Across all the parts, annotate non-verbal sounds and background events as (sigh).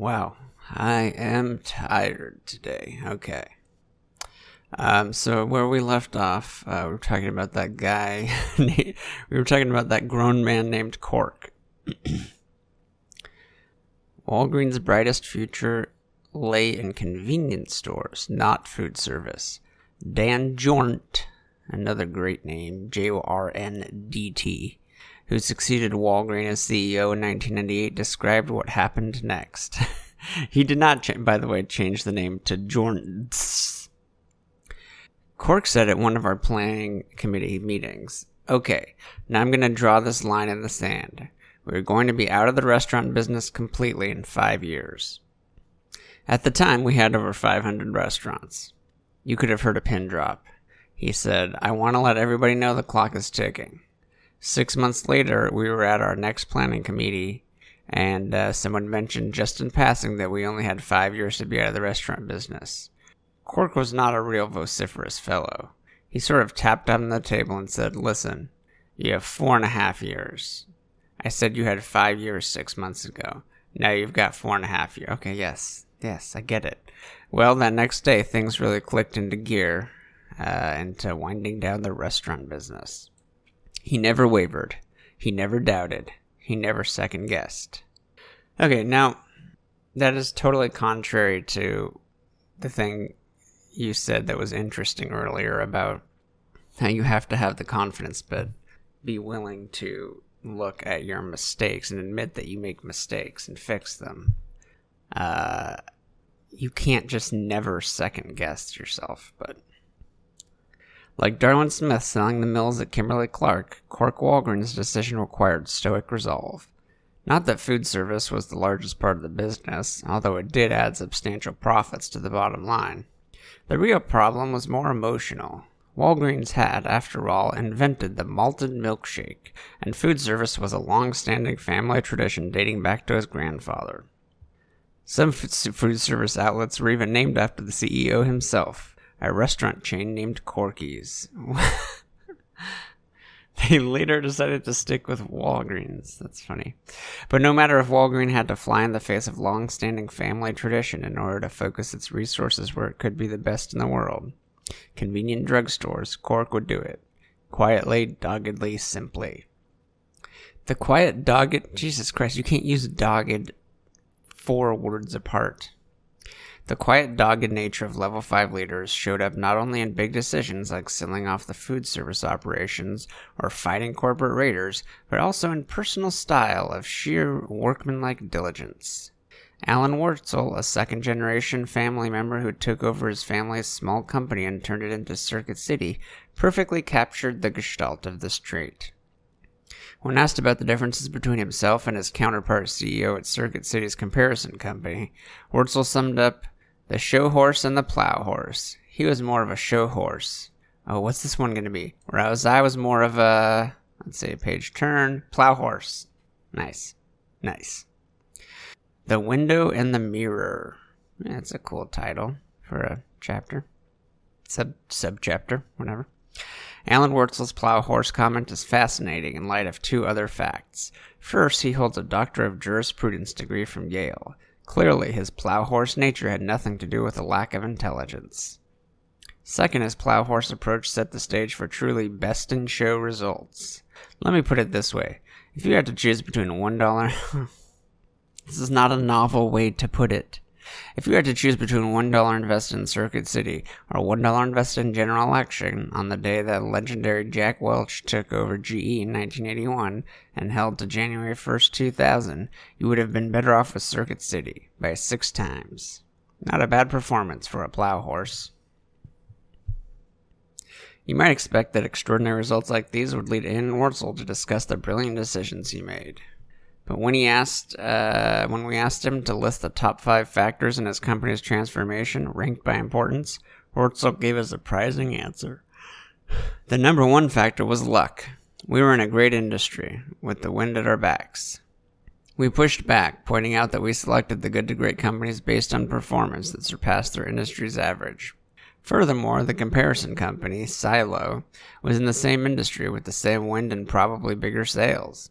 Wow, I am tired today. Okay. Um, so where we left off, uh, we were talking about that guy. (laughs) we were talking about that grown man named Cork. (clears throat) Walgreens' brightest future lay in convenience stores, not food service. Dan Jorndt, another great name, J O R N D T, who succeeded Walgreens as CEO in 1998, described what happened next. (laughs) he did not, cha- by the way, change the name to Jorndt's. Cork said at one of our planning committee meetings, Okay, now I'm going to draw this line in the sand. We're going to be out of the restaurant business completely in five years. At the time, we had over 500 restaurants. You could have heard a pin drop. He said, I want to let everybody know the clock is ticking. Six months later, we were at our next planning committee, and uh, someone mentioned just in passing that we only had five years to be out of the restaurant business. Cork was not a real vociferous fellow. He sort of tapped on the table and said, Listen, you have four and a half years. I said you had five years six months ago. Now you've got four and a half years. Okay, yes, yes, I get it. Well, that next day, things really clicked into gear, uh, into winding down the restaurant business. He never wavered. He never doubted. He never second guessed. Okay, now, that is totally contrary to the thing you said that was interesting earlier about how you have to have the confidence but be willing to look at your mistakes and admit that you make mistakes and fix them. Uh, you can't just never second guess yourself, but like Darwin Smith selling the mills at Kimberly Clark, Cork Walgreens' decision required stoic resolve. Not that food service was the largest part of the business, although it did add substantial profits to the bottom line. The real problem was more emotional. Walgreens had, after all, invented the malted milkshake, and food service was a long standing family tradition dating back to his grandfather. Some food service outlets were even named after the CEO himself, a restaurant chain named Corky's. (laughs) they later decided to stick with Walgreens. That's funny. But no matter if Walgreens had to fly in the face of long standing family tradition in order to focus its resources where it could be the best in the world, convenient drugstores, Cork would do it. Quietly, doggedly, simply. The quiet, dogged. Jesus Christ, you can't use dogged four words apart. The quiet, dogged nature of level 5 leaders showed up not only in big decisions like selling off the food service operations or fighting corporate raiders, but also in personal style of sheer workmanlike diligence. Alan Wurtzel, a second generation family member who took over his family's small company and turned it into Circuit City, perfectly captured the gestalt of this trait. When asked about the differences between himself and his counterpart CEO at Circuit City's comparison company, Wurtzel summed up the show horse and the plow horse. He was more of a show horse. Oh, what's this one going to be? Whereas I was more of a, let's say, page turn, plow horse. Nice. Nice. The Window and the Mirror. That's a cool title for a chapter. Sub subchapter, whatever. Alan Wurtzel's plow horse comment is fascinating in light of two other facts. First, he holds a Doctor of Jurisprudence degree from Yale. Clearly, his plow horse nature had nothing to do with a lack of intelligence. Second, his plow horse approach set the stage for truly best in show results. Let me put it this way if you had to choose between one dollar. (laughs) this is not a novel way to put it. If you had to choose between $1 invested in Circuit City or $1 invested in General Electric on the day that legendary Jack Welch took over GE in 1981 and held to January 1st, 2000, you would have been better off with Circuit City by six times. Not a bad performance for a plow horse. You might expect that extraordinary results like these would lead Alan Wurtzel to discuss the brilliant decisions he made. But when he asked, uh, when we asked him to list the top five factors in his company's transformation, ranked by importance, Wurtzel gave a surprising answer. The number one factor was luck. We were in a great industry, with the wind at our backs. We pushed back, pointing out that we selected the good to great companies based on performance that surpassed their industry's average. Furthermore, the comparison company, Silo, was in the same industry with the same wind and probably bigger sales.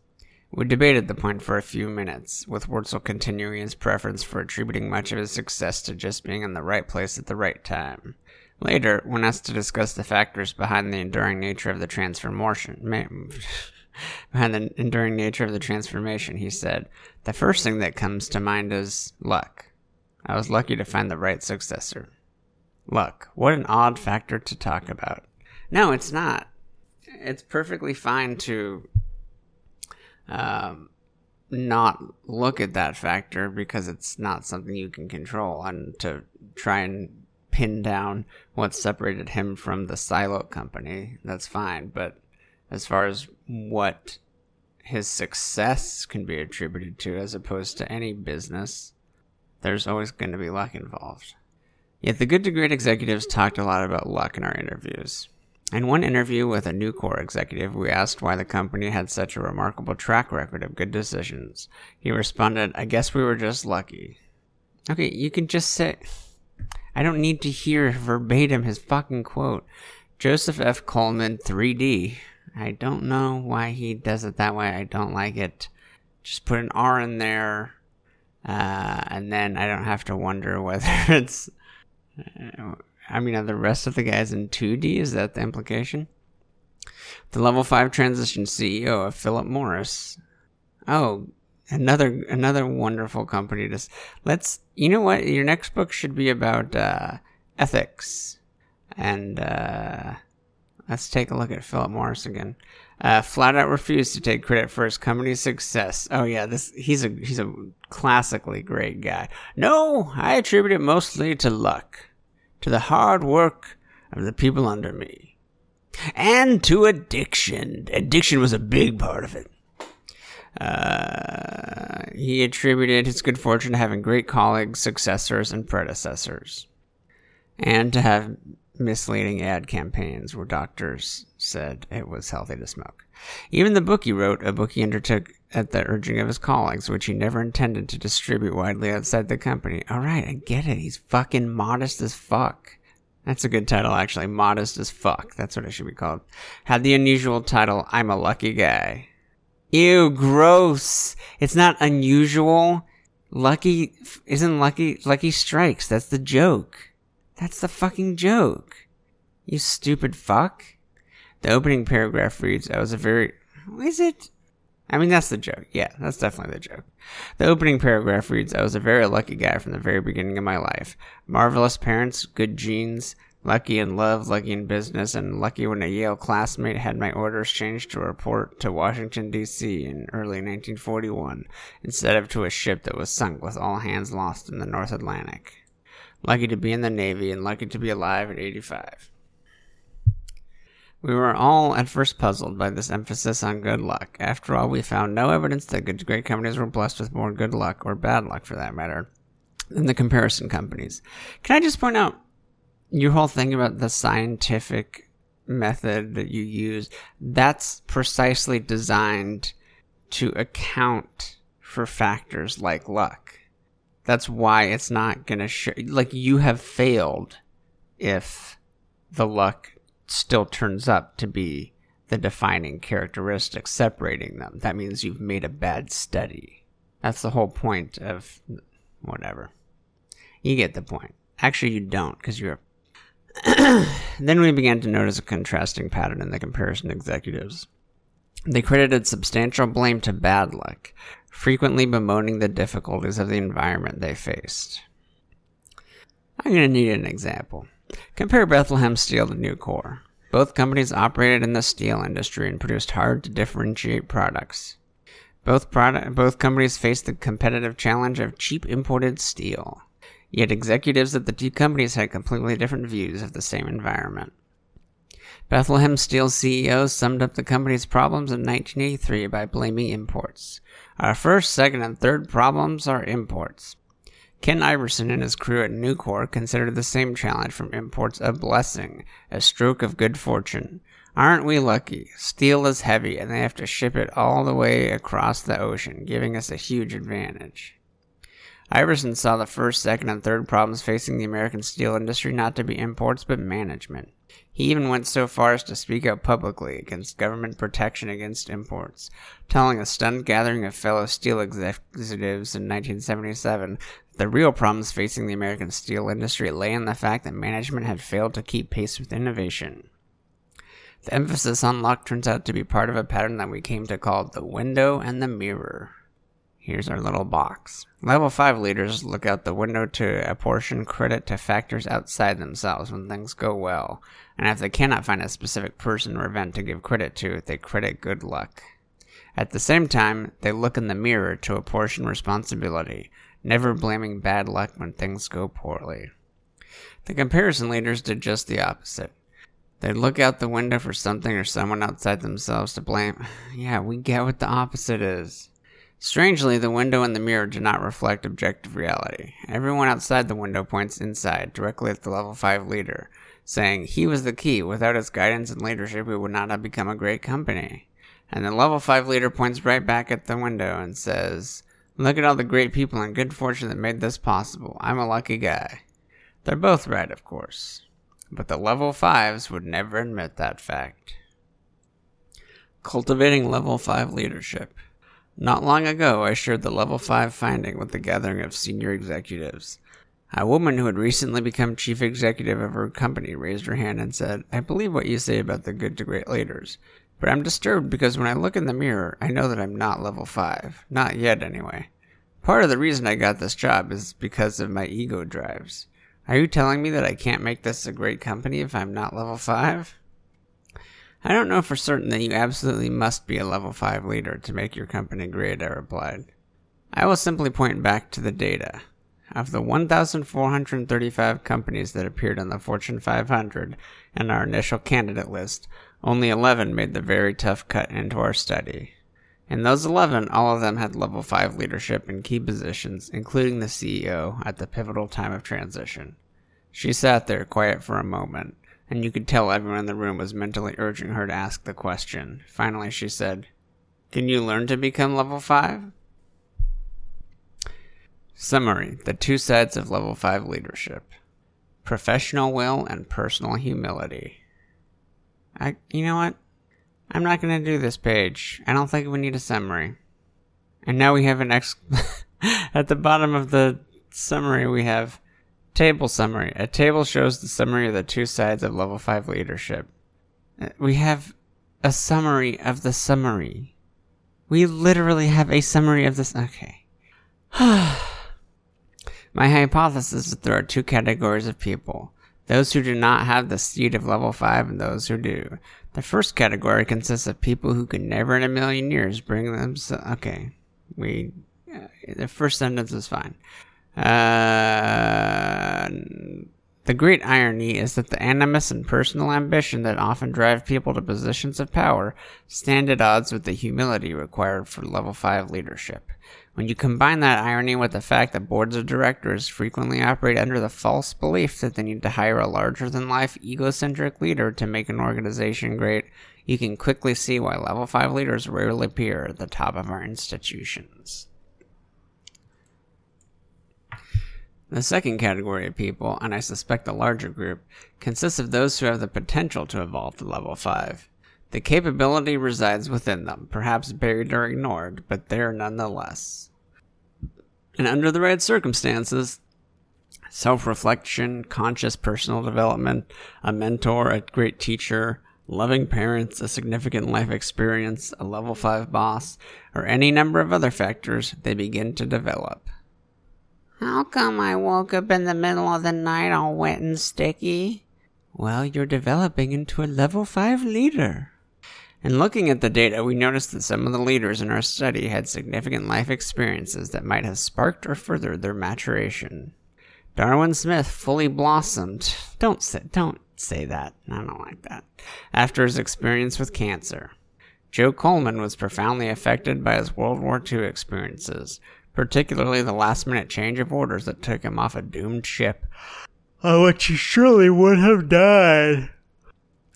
We debated the point for a few minutes, with Wurtzel continuing his preference for attributing much of his success to just being in the right place at the right time. Later, when asked to discuss the factors behind the enduring nature of the transformation, (laughs) behind the enduring nature of the transformation, he said, "The first thing that comes to mind is luck. I was lucky to find the right successor." Luck. What an odd factor to talk about. No, it's not. It's perfectly fine to um, not look at that factor because it's not something you can control. And to try and pin down what separated him from the silo company that's fine. But as far as what his success can be attributed to as opposed to any business there's always going to be luck involved. Yet the good to great executives talked a lot about luck in our interviews in one interview with a Nucor executive, we asked why the company had such a remarkable track record of good decisions. He responded, I guess we were just lucky. Okay, you can just say. I don't need to hear (laughs) verbatim his fucking quote. Joseph F. Cullman, 3D. I don't know why he does it that way. I don't like it. Just put an R in there, uh, and then I don't have to wonder (laughs) whether it's. I mean, are the rest of the guys in 2D? Is that the implication? The level 5 transition CEO of Philip Morris. Oh, another another wonderful company to let's you know what your next book should be about uh, ethics and uh, let's take a look at philip morris again uh, flat out refused to take credit for his company's success oh yeah this he's a he's a classically great guy no i attribute it mostly to luck to the hard work of the people under me, and to addiction. Addiction was a big part of it. Uh, he attributed his good fortune to having great colleagues, successors, and predecessors, and to have misleading ad campaigns where doctors said it was healthy to smoke. Even the book he wrote, a book he undertook at the urging of his colleagues, which he never intended to distribute widely outside the company. Alright, I get it. He's fucking modest as fuck. That's a good title, actually. Modest as fuck. That's what it should be called. Had the unusual title, I'm a Lucky Guy. Ew, gross. It's not unusual. Lucky isn't Lucky Lucky Strikes. That's the joke. That's the fucking joke. You stupid fuck. The opening paragraph reads, I was a very. Is it? I mean, that's the joke. Yeah, that's definitely the joke. The opening paragraph reads I was a very lucky guy from the very beginning of my life. Marvelous parents, good genes, lucky in love, lucky in business, and lucky when a Yale classmate had my orders changed to report to Washington, D.C. in early 1941 instead of to a ship that was sunk with all hands lost in the North Atlantic. Lucky to be in the Navy and lucky to be alive at 85. We were all at first puzzled by this emphasis on good luck. After all, we found no evidence that good, great companies were blessed with more good luck, or bad luck for that matter, than the comparison companies. Can I just point out your whole thing about the scientific method that you use? That's precisely designed to account for factors like luck. That's why it's not going to show, like, you have failed if the luck still turns up to be the defining characteristic separating them. That means you've made a bad study. That's the whole point of whatever. You get the point. Actually, you don't, because you're. (coughs) then we began to notice a contrasting pattern in the comparison executives. They credited substantial blame to bad luck, frequently bemoaning the difficulties of the environment they faced. I'm going to need an example. Compare Bethlehem Steel to Nucor. Both companies operated in the steel industry and produced hard to differentiate products. Both, product, both companies faced the competitive challenge of cheap imported steel. Yet executives at the two companies had completely different views of the same environment. Bethlehem Steel CEO summed up the company's problems in 1983 by blaming imports. Our first, second, and third problems are imports. Ken Iverson and his crew at Nucor considered the same challenge from imports a blessing, a stroke of good fortune. Aren't we lucky? Steel is heavy, and they have to ship it all the way across the ocean, giving us a huge advantage. Iverson saw the first, second, and third problems facing the American steel industry not to be imports but management. He even went so far as to speak out publicly against government protection against imports, telling a stunned gathering of fellow steel executives in 1977 that the real problems facing the American steel industry lay in the fact that management had failed to keep pace with innovation. The emphasis on luck turns out to be part of a pattern that we came to call the window and the mirror. Here's our little box. Level 5 leaders look out the window to apportion credit to factors outside themselves when things go well, and if they cannot find a specific person or event to give credit to, they credit good luck. At the same time, they look in the mirror to apportion responsibility, never blaming bad luck when things go poorly. The comparison leaders did just the opposite. They look out the window for something or someone outside themselves to blame. (sighs) Yeah, we get what the opposite is. Strangely, the window and the mirror do not reflect objective reality. Everyone outside the window points inside, directly at the level 5 leader, saying he was the key. Without his guidance and leadership, we would not have become a great company. And the level 5 leader points right back at the window and says, Look at all the great people and good fortune that made this possible. I'm a lucky guy. They're both right, of course. But the level 5s would never admit that fact. Cultivating level 5 leadership. Not long ago, I shared the level 5 finding with the gathering of senior executives. A woman who had recently become chief executive of her company raised her hand and said, I believe what you say about the good to great leaders, but I'm disturbed because when I look in the mirror, I know that I'm not level 5. Not yet, anyway. Part of the reason I got this job is because of my ego drives. Are you telling me that I can't make this a great company if I'm not level 5? I don't know for certain that you absolutely must be a level 5 leader to make your company great, I replied. I will simply point back to the data. Of the 1,435 companies that appeared on the Fortune 500 and our initial candidate list, only 11 made the very tough cut into our study. In those 11, all of them had level 5 leadership in key positions, including the CEO at the pivotal time of transition. She sat there quiet for a moment, and you could tell everyone in the room was mentally urging her to ask the question. Finally, she said, Can you learn to become level 5? Summary The two sides of level 5 leadership professional will and personal humility. I, you know what? I'm not going to do this page. I don't think we need a summary. And now we have an ex. (laughs) At the bottom of the summary, we have Table summary. A table shows the summary of the two sides of level 5 leadership. Uh, we have a summary of the summary. We literally have a summary of this. Okay. (sighs) My hypothesis is that there are two categories of people those who do not have the seed of level 5 and those who do. The first category consists of people who can never in a million years bring them. Okay. We. Uh, the first sentence is fine. Uh, the great irony is that the animus and personal ambition that often drive people to positions of power stand at odds with the humility required for level 5 leadership. When you combine that irony with the fact that boards of directors frequently operate under the false belief that they need to hire a larger than life egocentric leader to make an organization great, you can quickly see why level 5 leaders rarely appear at the top of our institutions. The second category of people, and I suspect a larger group, consists of those who have the potential to evolve to level 5. The capability resides within them, perhaps buried or ignored, but there nonetheless. And under the right circumstances, self reflection, conscious personal development, a mentor, a great teacher, loving parents, a significant life experience, a level 5 boss, or any number of other factors, they begin to develop. How come I woke up in the middle of the night all wet and sticky? Well, you're developing into a level 5 leader. In looking at the data, we noticed that some of the leaders in our study had significant life experiences that might have sparked or furthered their maturation. Darwin Smith fully blossomed. Don't say, don't say that. I don't like that. After his experience with cancer. Joe Cullman was profoundly affected by his World War II experiences, particularly the last minute change of orders that took him off a doomed ship on which he surely would have died.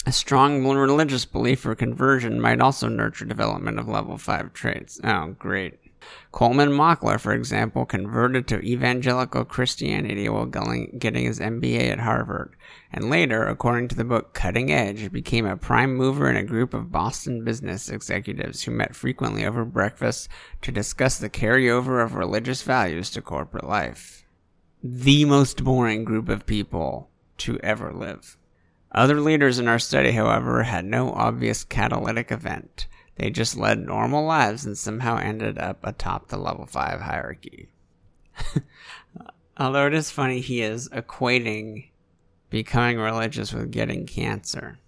A strong religious belief or conversion might also nurture development of level 5 traits. Oh, great. Coleman Mockler, for example, converted to evangelical Christianity while getting his MBA at Harvard, and later, according to the book Cutting Edge, became a prime mover in a group of Boston business executives who met frequently over breakfast to discuss the carryover of religious values to corporate life. The most boring group of people to ever live. Other leaders in our study, however, had no obvious catalytic event. They just led normal lives and somehow ended up atop the level 5 hierarchy. (laughs) Although it is funny, he is equating becoming religious with getting cancer.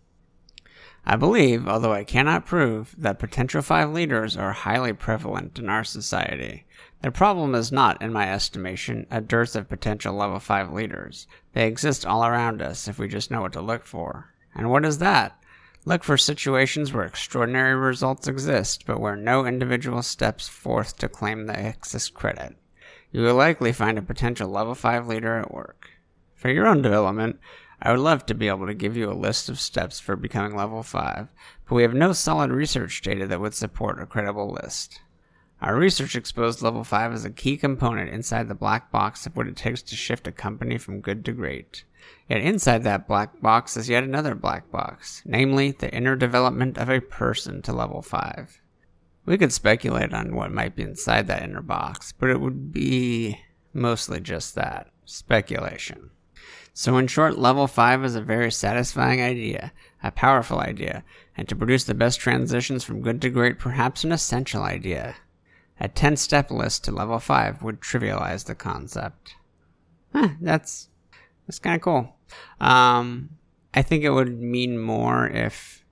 I believe, although I cannot prove, that potential 5 leaders are highly prevalent in our society. The problem is not, in my estimation, a dearth of potential level 5 leaders. They exist all around us if we just know what to look for. And what is that? Look for situations where extraordinary results exist, but where no individual steps forth to claim the excess credit. You will likely find a potential level 5 leader at work. For your own development, I would love to be able to give you a list of steps for becoming level 5, but we have no solid research data that would support a credible list. Our research exposed level 5 as a key component inside the black box of what it takes to shift a company from good to great. Yet inside that black box is yet another black box, namely the inner development of a person to level 5. We could speculate on what might be inside that inner box, but it would be mostly just that speculation. So, in short, level 5 is a very satisfying idea, a powerful idea, and to produce the best transitions from good to great, perhaps an essential idea. A 10 step list to level 5 would trivialize the concept. Huh, that's that's kind of cool. Um, I think it would mean more if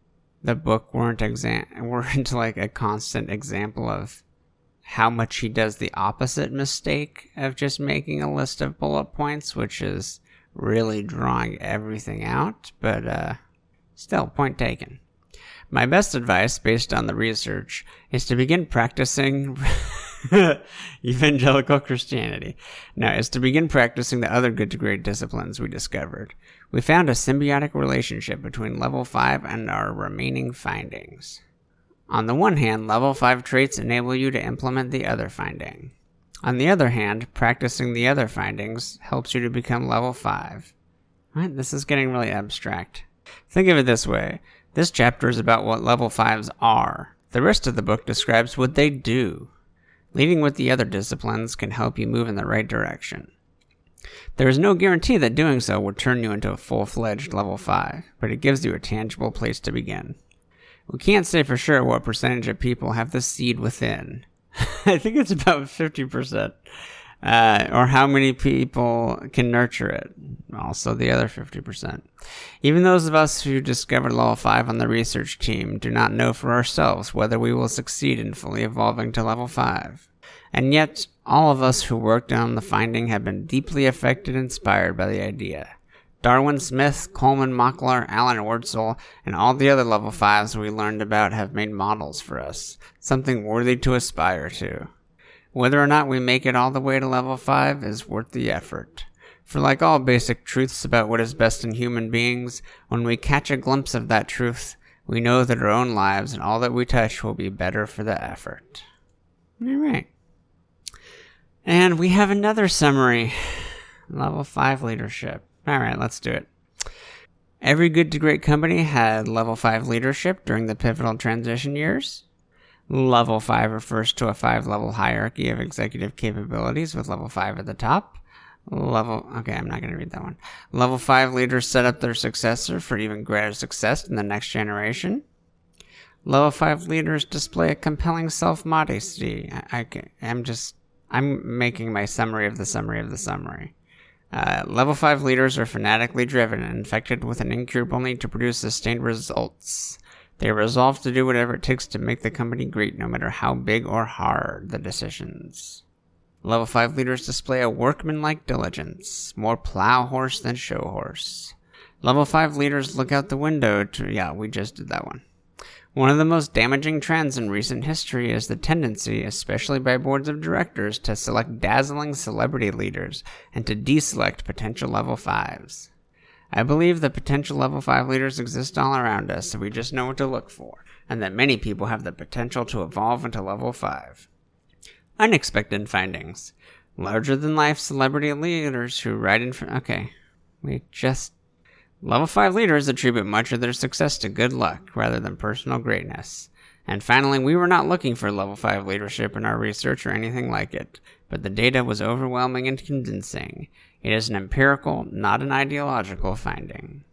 the book weren't exam (laughs) weren't like a constant example of how much he does the opposite mistake of just making a list of bullet points, which is really drawing everything out. But uh, still, point taken. My best advice, based on the research, is to begin practicing (laughs) (laughs) evangelical Christianity. Now, is to begin practicing the other good to great disciplines we discovered. We found a symbiotic relationship between level 5 and our remaining findings. On the one hand, level 5 traits enable you to implement the other finding. On the other hand, practicing the other findings helps you to become level 5. What? This is getting really abstract. Think of it this way this chapter is about what level 5s are. The rest of the book describes what they do. Leading with the other disciplines can help you move in the right direction. There is no guarantee that doing so will turn you into a full fledged level 5, but it gives you a tangible place to begin. We can't say for sure what percentage of people have the seed within. (laughs) I think it's about 50% uh, or how many people can nurture it. Also, the other 50%. Even those of us who discovered level 5 on the research team do not know for ourselves whether we will succeed in fully evolving to level 5. And yet, all of us who worked on the finding have been deeply affected and inspired by the idea. Darwin Smith, Coleman Mockler, Alan Wurtzel, and all the other level 5s we learned about have made models for us, something worthy to aspire to. Whether or not we make it all the way to level 5 is worth the effort. For like all basic truths about what is best in human beings, when we catch a glimpse of that truth, we know that our own lives and all that we touch will be better for the effort. Alright. And we have another summary. Level 5 leadership. Alright, let's do it. Every good to great company had level 5 leadership during the pivotal transition years. Level 5 refers to a 5 level hierarchy of executive capabilities with level 5 at the top. Level, okay, I'm not going to read that one. Level 5 leaders set up their successor for even greater success in the next generation. Level 5 leaders display a compelling self modesty. I, I'm just, I'm making my summary of the summary of the summary. Uh, level 5 leaders are fanatically driven and infected with an incurable need to produce sustained results. They are resolved to do whatever it takes to make the company great, no matter how big or hard the decisions. Level 5 leaders display a workmanlike diligence, more plow horse than show horse. Level 5 leaders look out the window to. Yeah, we just did that one. One of the most damaging trends in recent history is the tendency, especially by boards of directors, to select dazzling celebrity leaders and to deselect potential level 5s. I believe that potential level 5 leaders exist all around us if we just know what to look for, and that many people have the potential to evolve into level 5. Unexpected findings. Larger than life celebrity leaders who ride in front. Okay. We just. Level 5 leaders attribute much of their success to good luck rather than personal greatness. And finally, we were not looking for level 5 leadership in our research or anything like it, but the data was overwhelming and convincing. It is an empirical, not an ideological finding.